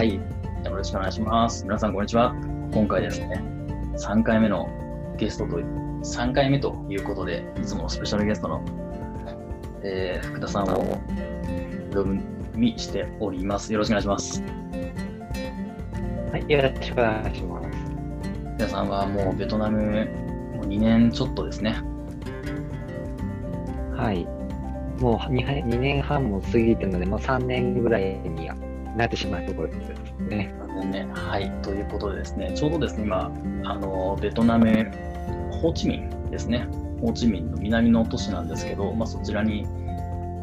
はい。よろしくお願いします。皆さん、こんにちは。今回ですね、3回目のゲストと、3回目ということで、いつものスペシャルゲストの、えー、福田さんをお呼びしております。よろしくお願いします。はい、よろしくお願いします。福田さんはもうベトナム、もう2年ちょっとですね。はい。もう 2, 2年半も過ぎてるので、もう3年ぐらいにはなってしまうところですね。ねはい、ということでですね、ちょうどですね、今、あのベトナム、ホーチミンですね、ホーチミンの南の都市なんですけど、まあ、そちらに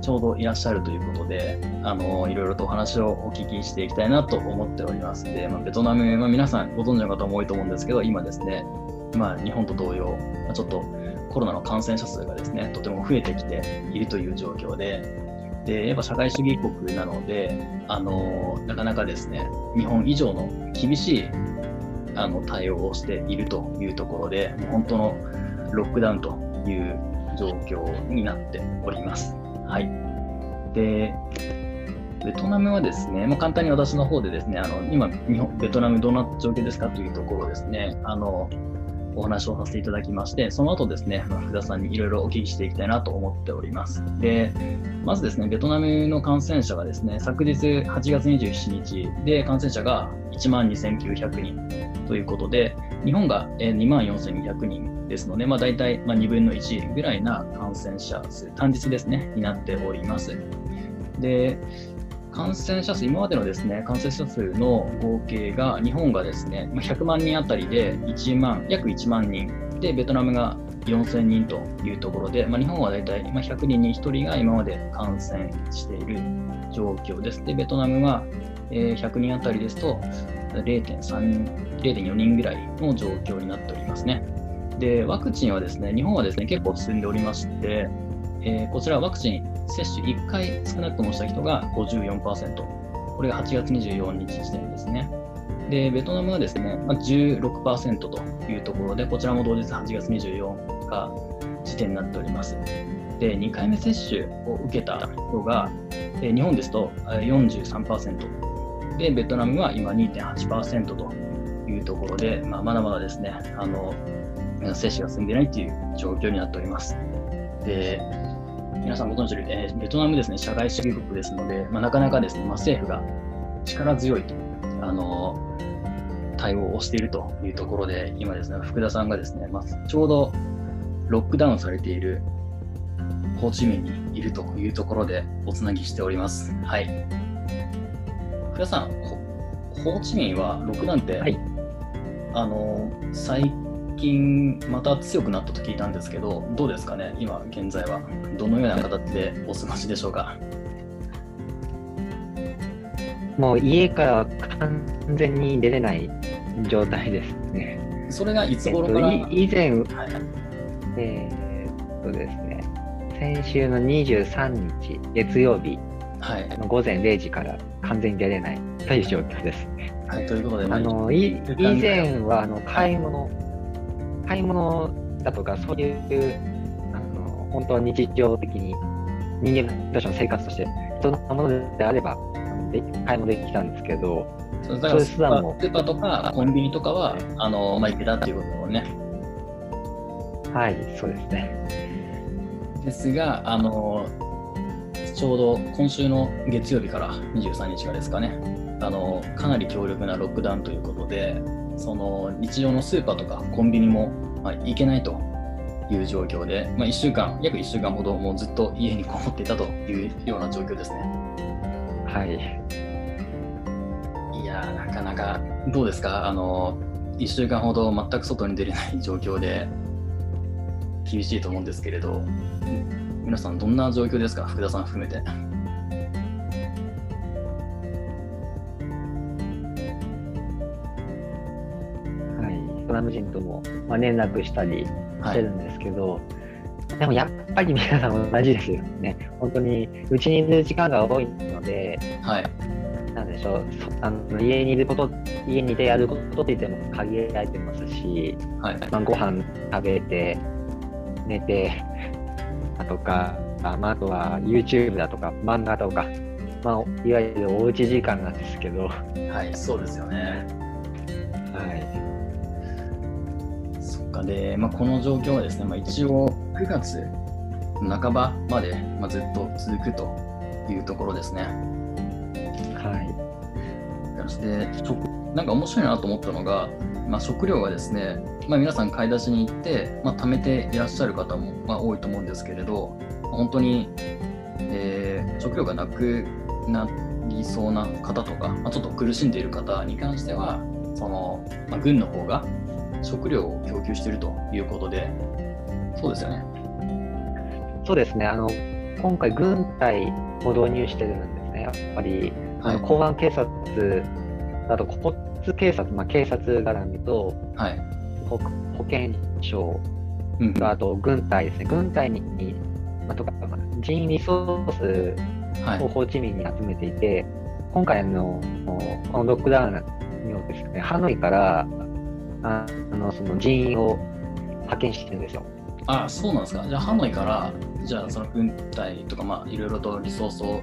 ちょうどいらっしゃるということで、あのいろいろとお話をお聞きしていきたいなと思っております。で、まあ、ベトナム、まあ、皆さんご存知の方も多いと思うんですけど、今ですね、まあ、日本と同様、ちょっとコロナの感染者数がですね、とても増えてきているという状況で、で、やっぱ社会主義国なので、あのなかなかですね、日本以上の厳しいあの対応をしているというところで、本当のロックダウンという状況になっております。はい。で、ベトナムはですね、まあ、簡単に私の方でですね、あの今日本、ベトナムどんな状況ですかというところですね、あのお話をさせていただきまして、その後ですね、福田さんにいろいろお聞きしていきたいなと思っております。で、まずですね、ベトナムの感染者がですね、昨日8月27日で感染者が1万2900人ということで、日本が2万4200人ですので、まあ、大体2分の1ぐらいな感染者数、単日ですね、になっております。で、感染者数、今までのですね、感染者数の合計が、日本がですね、100万人あたりで1万、約1万人、で、ベトナムが4000人というところで、まあ、日本は大体100人に1人が今まで感染している状況です。で、ベトナムは100人あたりですと0.3、0.4人ぐらいの状況になっておりますね。で、ワクチンはですね、日本はですね、結構進んでおりまして、えー、こちらワクチン接種1回少なくともした人が54%。これが8月24日時点ですね。で、ベトナムはですね、まあ、16%というところで、こちらも同日8月24日時点になっております。で、2回目接種を受けた人が、日本ですと43%。で、ベトナムは今2.8%というところで、まあ、まだまだですね、あの、接種が進んでいないという状況になっております。で、皆さんご存知のように、えー、ベトナムですね、社会主義国ですので、まあ、なかなかですね、まあ、政府が力強いあの対応をしているというところで、今ですね、福田さんがですね、まあ、ちょうどロックダウンされているホーチミンにいるというところでおつなぎしております。はい。福田さん、ホーチミンはロックダウンって、はい、あの最近また強くなったと聞いたんですけど、どうですかね、今現在は。どのような形でお過ごしでしょうか？もう家から完全に出れない状態ですね。それがいつ頃から、えっと、以前、はい、えー、っとですね、先週の23日月曜日はい、午前0時から完全に出れないという状況です。はい、ということで、あの以前はあの買い物、買い物だとか、そういうあの本当は日常的に人間としての生活として必要なものであればで買い物できたんですけど、そうだからスーパーとかコンビニとかはあの、まあ、行けたっていうことだね。はい、そうですね。ですが、あのちょうど今週の月曜日から23日がですかね、あのかなり強力なロックダウンということで、その日常のスーパーとかコンビニも、まあ、行けないという状況で、まあ、1週間、約1週間ほどもうずっと家にこもっていたというような状況ですね。はい。いやなかなかどうですか？あの、1週間ほど全く外に出れない状況で厳しいと思うんですけれど、皆さんどんな状況ですか？福田さん含めて。ラム人とも、まあ、連絡したりしてるんですけど、はい、でもやっぱり皆さん同じですよね。本当にうちにいる時間が多いので、はい、なんでしょうあの家にいること家にいてやることって言っても限られてますし、はい。まあ、ご飯食べて寝てあとか、あまあ、あとは YouTube だとか漫画とか、まあ、いわゆるおうち時間なんですけど、ははい、そうですよね。い、で、まあ、この状況はですね、まあ、一応9月半ばまで、まあ、ずっと続くというところですね。はい、そして食なんか面白いなと思ったのが、まあ、食料がですね、まあ、皆さん買い出しに行って、まあ、貯めていらっしゃる方も、まあ、多いと思うんですけれど本当に、えー食料がなくなりそうな方とか、まあ、ちょっと苦しんでいる方に関してはその、まあ、軍の方が食料を供給しているということでそうですよね。そうですね、あの今回、軍隊を導入してるんですね、やっぱり、あはい。の公安警察、あと交通警察、まあ、警察絡みとはい。保保健省うんと、あと軍隊ですね、軍隊に、まあ、とか、まあ人員リソースはい。をホーチミンに集めていて、今回のこのロックダウンによってですね、ハノイからああのその人員を派遣してるんですよ。あそうなんですか？じゃあ、ハノイから、じゃあ、その軍隊とか、まあ、いろいろとリソースを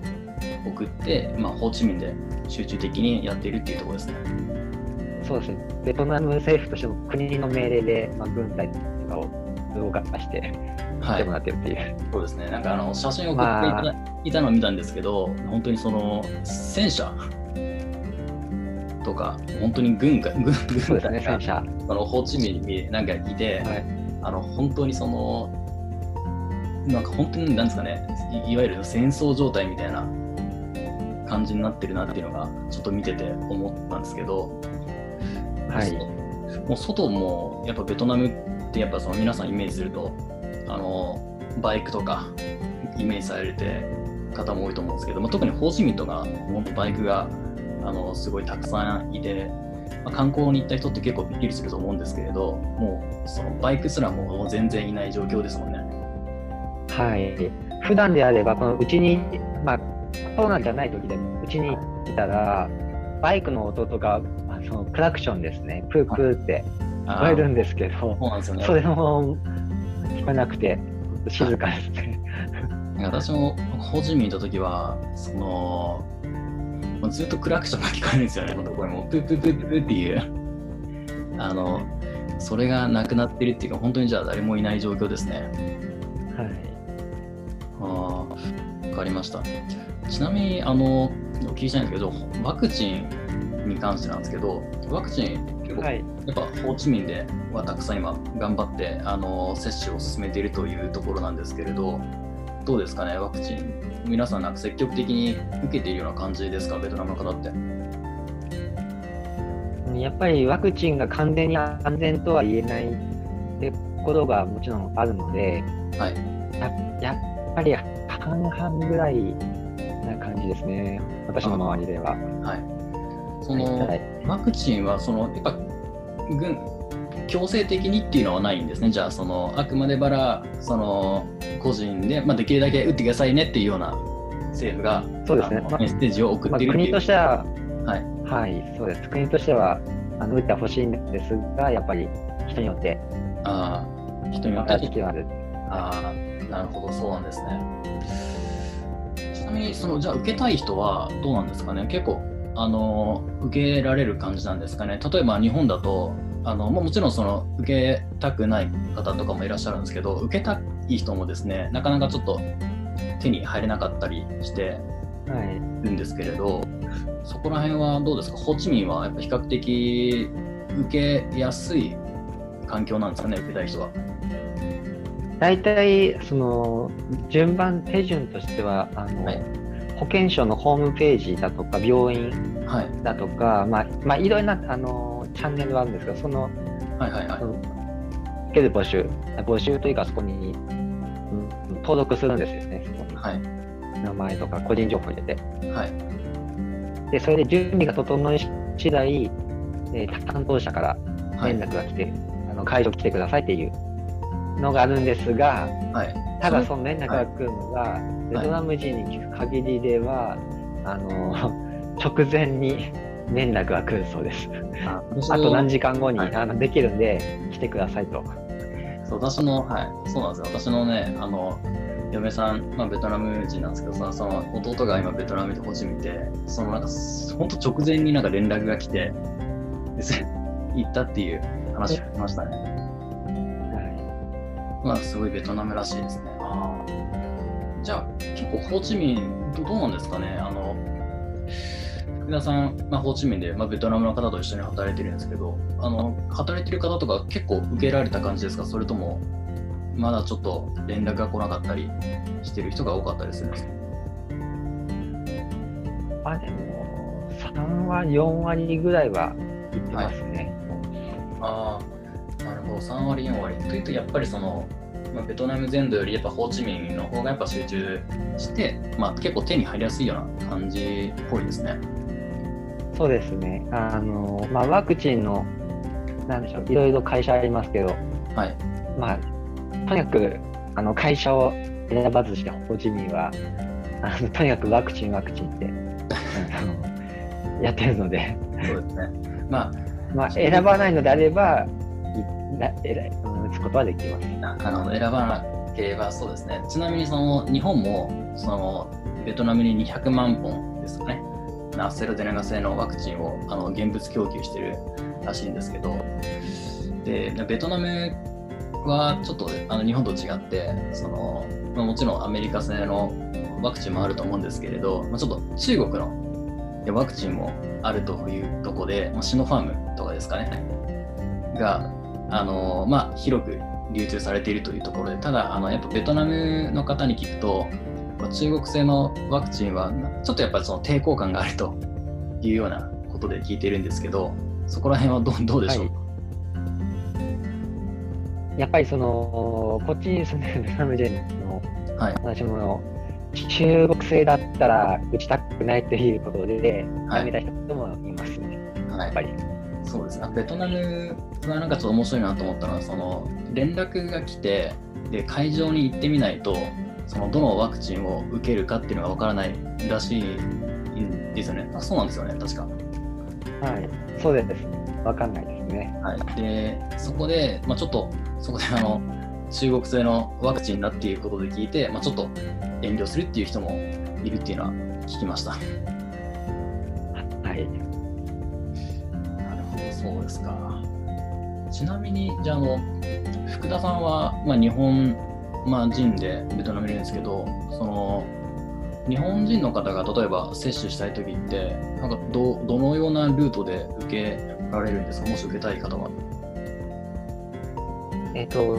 送って、まあ、ホーチミンで集中的にやっているっていうところですね。そうですね、ベトナム政府としても国の命令で、まあ、軍隊とかを動かしてはいても。らってるっていう。そうですね。なんか、あの、写真を送っていただいたのを見たんですけど、本当にその、戦車とか、本当に軍が、軍が戦車。そのホーチミンになんかいて、はい。あの本当にそのなんか本当になんですかねいいわゆる戦争状態みたいな感じになってるなっていうのがちょっと見てて思ったんですけど、はい。そもう外もやっぱベトナムってやっぱその皆さんイメージするとあのバイクとかイメージされて方も多いと思うんですけど、まあ、特にホーチミンとか本当バイクがあのすごいたくさんいて、まあ、観光に行った人って結構びっくりすると思うんですけれどもうそのバイクすらももう全然いない状況ですもんね。はい。普段であれば、このうちに、まあ、コロナじゃない時でも、うちにいたら、バイクの音とか、あそのクラクションですね、プープーって聞こえるんですけど、そうなんですよね。それも聞こえなくて、静かですね。私もホーチミン行った時は、その、ずっとクラクションが聞こえるんですよね、このところも。プープープープーっていう。あの、それがなくなってるっていうか、本当にじゃあ誰もいない状況ですね。はい。ああ、わかりました。ちなみに、あの、お聞きしたいんですけど、ワクチンに関してなんですけど、ワクチン、結構、はい。やっぱホーチミンではたくさん今頑張ってあの接種を進めているというところなんですけれどどうですかねワクチン。皆さんなんか積極的に受けているような感じですかベトナムの方って。やっぱりワクチンが完全に安全とは言えないってことがもちろんあるので、はい。ややっぱり半々ぐらいな感じですね、私の周りでは。はい。その、はい。ワクチンはそのやっぱ軍強制的にっていうのはないんですね。じゃあそのあくまでばらその個人で、まあ、できるだけ打ってくださいねっていうような政府がそうですね。まあメッセージを送まあ、っているっていう、国としては、はい。はい、そうです。国としては、あの打ってほしいんですが、やっぱり人によって、ああ人によって。は時期はある。ああ、なるほど、そうなんですね。ちなみに、そのじゃあ受けたい人はどうなんですかね、結構あの受けられる感じなんですかね。例えば日本だと、あのももちろんその受けたくない方とかもいらっしゃるんですけど、受けたい人もですね、なかなかちょっと手に入れなかったりしてはい。るんですけれど、そこら辺はどうですか、ホーチミンはやっぱ比較的受けやすい環境なんですかね、受けたい人は。大体、その、順番、手順としては、あの、はい保健所のホームページだとか、病院はい、だとか、まあ、まあ、いろいろな、あの、チャンネルはあるんですが、その、はい、はい、はいそ。の受ける募集、募集というか、そこに、うん登録するんですよね、そこに。はい、名前とか個人情報入れて。はい、で、それで準備が整い次第、えー担当者からはい連絡が来て、あの会場来てくださいっていうのがあるんですが、はい。ただそその連絡が来るのが、ベトナム人に聞く限りでは、あの 直前に連絡が来るそうです。ああと何時間後に、はいあのできるんで来てくださいと。そう私の、はい、そうなんですよ。私のね、あの、嫁さん、まあ、ベトナム人なんですけどさ、その弟が今ベトナムでホチミンで、そのなんか、本当直前になんか連絡が来て、で 行ったっていう話がありましたね。はまあ、すごいベトナムらしいですね。じゃあ、結構ホーチミンど、どうなんですかね。あの、福田さん、まあ、ホーチミンで、まあ、ベトナムの方と一緒に働いてるんですけど、あの、働いてる方とか結構受けられた感じですか？それとも、まだちょっと連絡が来なかったりしてる人が多かったりするんですか？あでも、3割、4割ぐらいは行ってますね。ああ、なるほど、3割、4割。というと、やっぱりその、まあ、ベトナム全土よりやっぱホーチミンの方がやっぱ集中して、まあ、結構手に入りやすいような感じっぽいですね。そうですね。あの、まあ、ワクチンの、なんでしょう、いろいろ会社ありますけど、はい。まあ、とにかく、あの、会社を選ばずして、ホーチミンは、あのとにかくワクチン、ワクチンって、あのやってるので、そうですね。ままあ、選ばないのであれば、いなえ打つことはできます。あ、あの選ばなければそうですね。ちなみにその日本もそのベトナムに200万本ですかね。アステラゼネガ製のワクチンをあの現物供給してるらしいんですけど、でベトナムはちょっとあの日本と違って、そのま、もちろんアメリカ製のワクチンもあると思うんですけれど、ま、ちょっと中国のワクチンもあるというとこで、ま、シノファームとかですかね、があの、まあ、広く流通されているというところで、ただ、あのやっぱベトナムの方に聞くと、まあ中国製のワクチンはちょっとやっぱりその抵抗感があるというようなことで聞いているんですけど、そこら辺はどうどうでしょう？か、やっぱりその、こっちに住んでるベトナム人のはい。私も、中国製だったら打ちたくないということで、はい。やめた人もいますね、はい。やっぱり。そうです。ね。ベトナムはなんかちょっと面白いなと思ったのは、その連絡が来て、で会場に行ってみないと、そのどのワクチンを受けるかっていうのがわからないらしいんですよね。あそうなんですよね、確か。はい、そうです。わかんないですね。はい、で、そこで、まあ、ちょっと、そこであの中国製のワクチンだっていうことで聞いて、まあ、ちょっと遠慮するっていう人もいるっていうのは聞きました。はい。なるほど、そうですか。ちなみに、じゃあ、あの、福田さんは、まあ、日本、まあ、人でベトナムにいるんですけど、その、日本人の方が例えば接種したいときって、なんかどどのようなルートで受けられるんですか、もし受けたい方は。えっ、と、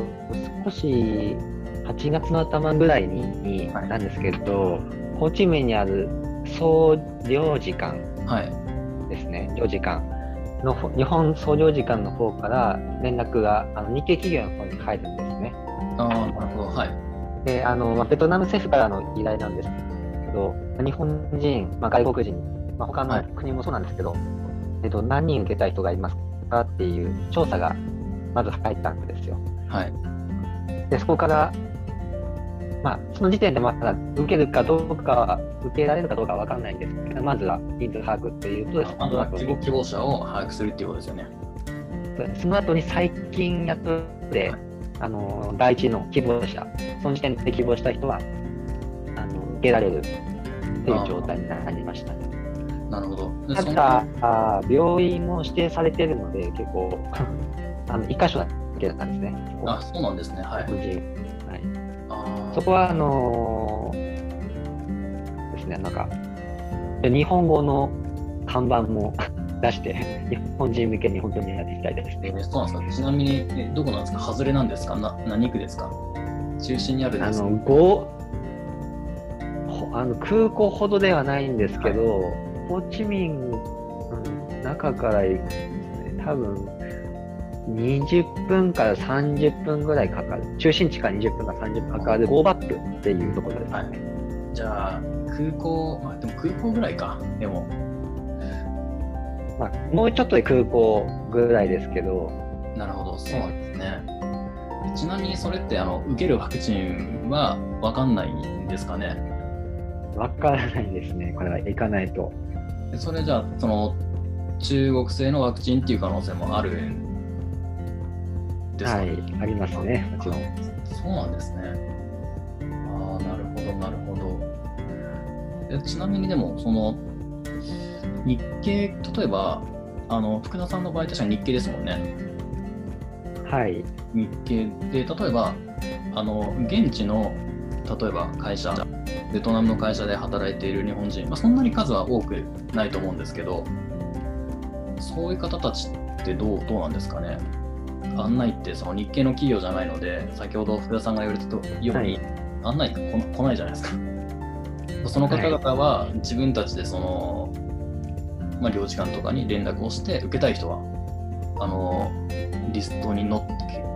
少し8月の頭ぐらいにはいなんですけど、ホーチミンにある総領事館はい。ですね、領事館のほ日本総領事館の方から連絡があの日系企業の方に入るんで。ああ、なるほど。はい。であのまあベトナム政府からの依頼なんですけど、日本人、まあ、外国人、まあ、他のはい国もそうなんですけど、えっと、何人受けたい人がいますかっていう調査がまず入ったんですよ。はい。で、そこから、まあ、その時点でまだ受けるかどうかは、受けられるかどうかは分かんないんですけど、まずは人数把握っていうと、あのその後に希望者を把握するっていうことですよね。その後に最近やっとで、あの第一の希望者、その時点で希望した人はあの受けられるっていう状態になりましたね。なるほど。ただあ、病院も指定されてるので、結構、あの一箇所だけだったんですね。あ、そうなんですね。はい。はいあーそこは、あのーですね、なんか、で日本語の看板も出して、日本人向けに本当にやっていきたいですね。えーそうなんですか？ちなみに、えどこなんですか？外れなんですか？な何区ですか？中心にあるんですか？あの、ごほあの空港ほどではないんですけど、ホーチミン、うん中から行くね、多分、20分から30分ぐらいかかる。中心地から20分から30分かかる、ゴーバックっていうところですね。はいじゃあ、空港、まあ、でも空港ぐらいか。でも、まあ、もうちょっとで空港ぐらいですけど、なるほど、そうなんですね。ちなみにそれってあの受けるワクチンは分かんないんですかね？わからないですね、これは行かないと。でそれじゃあその中国製のワクチンっていう可能性もあるんですか、はい、ありますね、もちろん。そうなんですね。ああ、なるえちなみにでも、その日系、例えば、あの福田さんの場合、確かに日系ですもんね。はい。日系で、例えば、あの現地の例えば会社、ベトナムの会社で働いている日本人、まあ、そんなに数は多くないと思うんですけど、そういう方たちってどうどうなんですかね。案内ってその日系の企業じゃないので、先ほど福田さんが言われたように、はい案内って来ないじゃないですか。その方々は自分たちでその、まあ、領事館とかに連絡をして、受けたい人はあのリストに載っ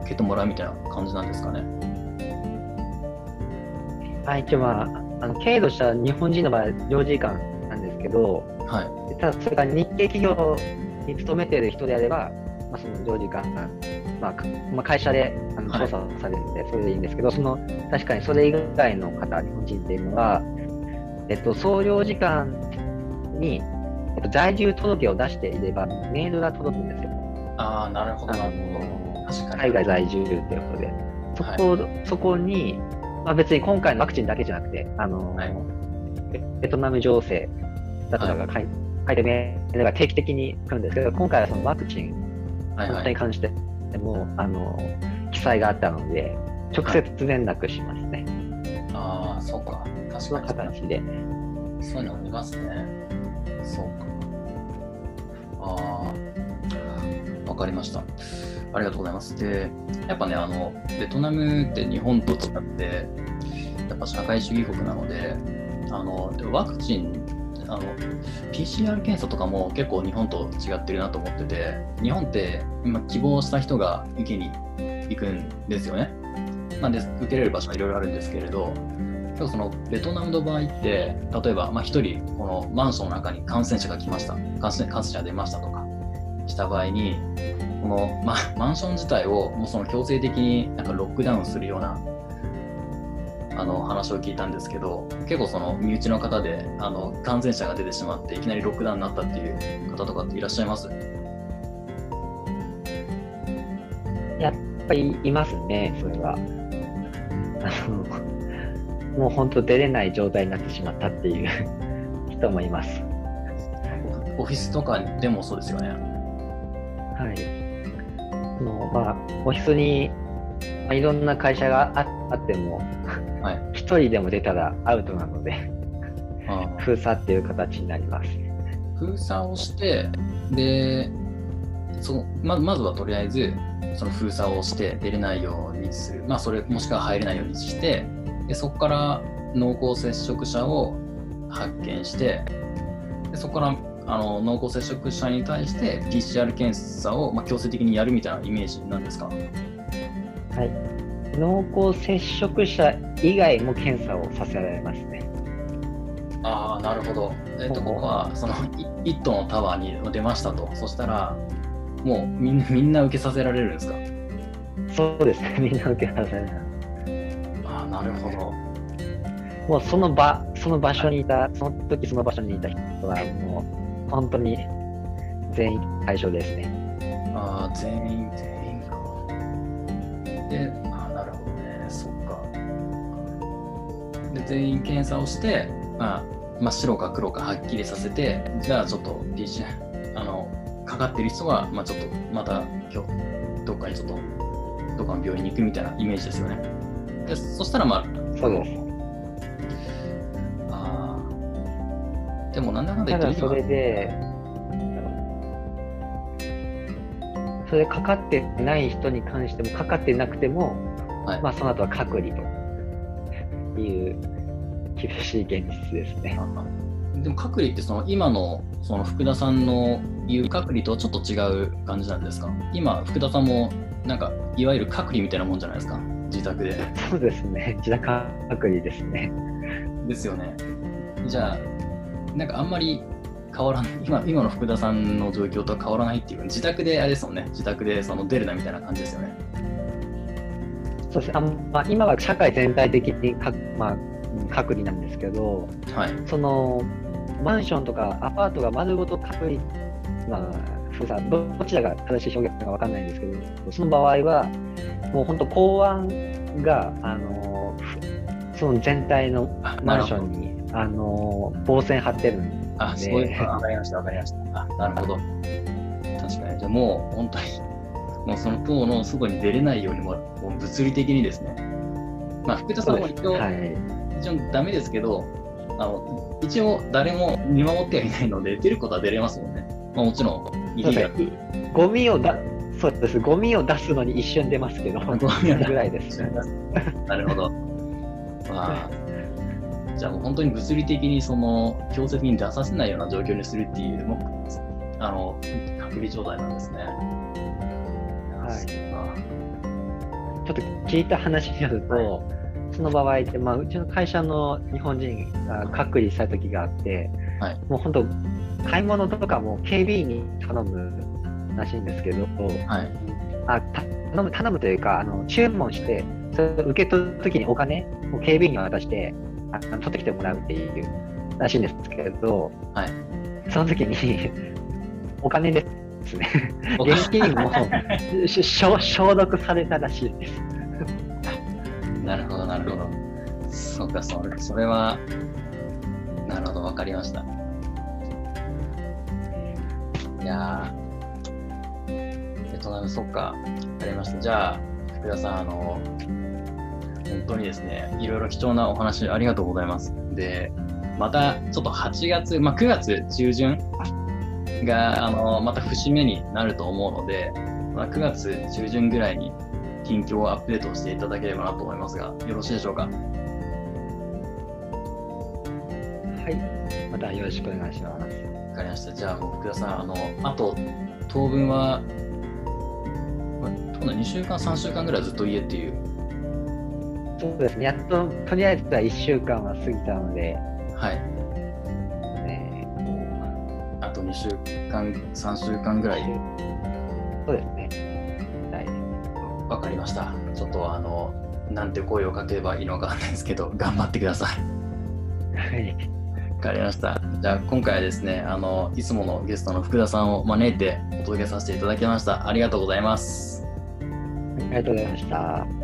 けてもらうみたいな感じなんですかね。はい、一応まあ、あの経営としては日本人の場合、領事館なんですけど、はい。ただそれが日系企業に勤めている人であれば、まあ、その領事館が、まあかまあ、会社であのはい調査されるんで、それでいいんですけど、その確かにそれ以外の方、日本人っていうのは、えっと、総領事館に、えっと、在住届を出していれば、メールが届くんですよ。ああ、なるほど、あなるほのど。確かに。海外在住ということで、そこ,、そこに、まあ、別に今回のワクチンだけじゃなくて、あのはいベベトナム情勢だとかが書い,、書いてメールが定期的に来るんですけど、今回はそのワクチンはいはい。に関しても、あの記載があったので、直接連絡しますね。ああ、そうか。確かに。形で。そういうのありますね。そうか。ああ、わかりました。ありがとうございます。で、やっぱね、あの、ベトナムって日本と違って、やっぱ社会主義国なので、あの、ワクチン、あの、PCR 検査とかも結構日本と違ってるなと思ってて、日本って今希望した人が受けに行くんですよね。なんで、受けれる場所はいろいろあるんですけれど、けどそのベトナムの場合って例えばまあ1人このマンションの中に感染者が来ました感染感染者が出ましたとかした場合にこの、ま、マンション自体をもうその強制的になんかロックダウンするようなあの話を聞いたんですけど結構その身内の方であの感染者が出てしまっていきなりロックダウンになったっていう方とかっていらっしゃいます？やっぱりいますね、それは。もう本当出れない状態になってしまったっていう 人もいます。オフィスとかでもそうですよねはい。もうまあ、オフィスに、まあ、いろんな会社がああっても、はい 一人でも出たらアウトなので、封鎖っていう形になります。封鎖をして、で、そのままずはとりあえず、その封鎖をして出れないようにする、まあ、それもしくは入れないようにして、でそこから濃厚接触者を発見して、でそこからあの濃厚接触者に対して PCR 検査を、まあ、強制的にやるみたいなイメージなんですか？はい。濃厚接触者以外も検査をさせられますね。ああ、なるほど。えっと、ここは、その、い一棟のタワーに出ましたと。そしたら、もうみんみんな受けさせられるんですか？そうですね、みんな受けさせられる。なるほど。もうその場、その場所にいた、その時その場所にいた人は、もう本当に全員対象ですね。ああ、全員、全員か。で、ああ、なるほどね。そっか。で、全員検査をして、まあ、真っ白か黒かはっきりさせて、じゃあちょっと PC、あの、かかってる人は、まあちょっと、また今日、どっかにちょっと、どっかの病院に行くみたいなイメージですよね。で、そしたらまあ、そうです。ああ。でもなんだかんだた言ってだそれで、それかかってない人に関しても、かかってなくても、はいまあその後は隔離という厳しい現実ですね。でも隔離ってその今のその福田さんの言う隔離とはちょっと違う感じなんですか？今福田さんもなんかいわゆる隔離みたいなもんじゃないですか？自宅で。そうですね。自宅隔離ですね。ですよね。じゃあなんかあんまり変わらない。今今の福田さんの状況とは変わらないっていう自宅であれですもんね。自宅でその出るなみたいな感じですよね。そうです。ねあまあ、今は社会全体的にか、まあ、うん隔離なんですけど、はい。そのマンションとかアパートが丸ごと隔離、まあ、封鎖どどちらが正しい表現か分かんないんですけど、その場合は、もう本当、公安があのふその全体のあマンションにあの防線張ってるんで。あ、そういうわかりました、わかりました。あ、なるほど。確かに、じゃあもう本当に、もうその塔の外に出れないようにも、もう物理的にですね。まあ、福田さんも一応、はい、一応ダメですけど、あの一応誰も見守ってはいないので、出ることは出れますもんね。まあ、もちろん、いいゴミをだそうです、ゴミを出すのに一瞬出ますけど、ゴミをぐらいです。なるほど。まあ、じゃあもう本当に物理的にその強制的に出させないような状況にするっていう、もうあの隔離状態なんですね。はい。ちょっと聞いた話によると、はい、その場合って、まあ、うちの会社の日本人が隔離した時があって、はい、もう本当、買い物とかも警備員に頼むらしいんですけど、はい、あ頼む頼むというかあの注文してそれを受け取るときにお金を警備員に渡してあ取ってきてもらうっていうらしいんですけど、はい、その時にお金ですね現金も 消毒されたらしいです。なるほどなるほど。そうかそれそれはなるほど分かりました。いやトナム、そっか、ありました。じゃあ、福田さん、あの、本当にですね、いろいろ貴重なお話ありがとうございます。で、またちょっと8月、まあ、9月中旬が、あの、また節目になると思うので、まあ、9月中旬ぐらいに近況をアップデートしていただければなと思いますが、よろしいでしょうか？はい、またよろしくお願いします。わかりました。じゃあ、もう福田さん、あの、あと当分は今度2週間、3週間ぐらいずっと家っていう。そうですね、やっととりあえずは1週間は過ぎたので、はい。ね、あと2週間、3週間ぐらい。そうですね。はい。わかりました。ちょっとあの、なんて声をかければいいのかわかんないですけど、頑張ってください。はい。わかりました。じゃあ今回はですね、あの、いつものゲストの福田さんを招いてお届けさせていただきました。ありがとうございます。ありがとうございました。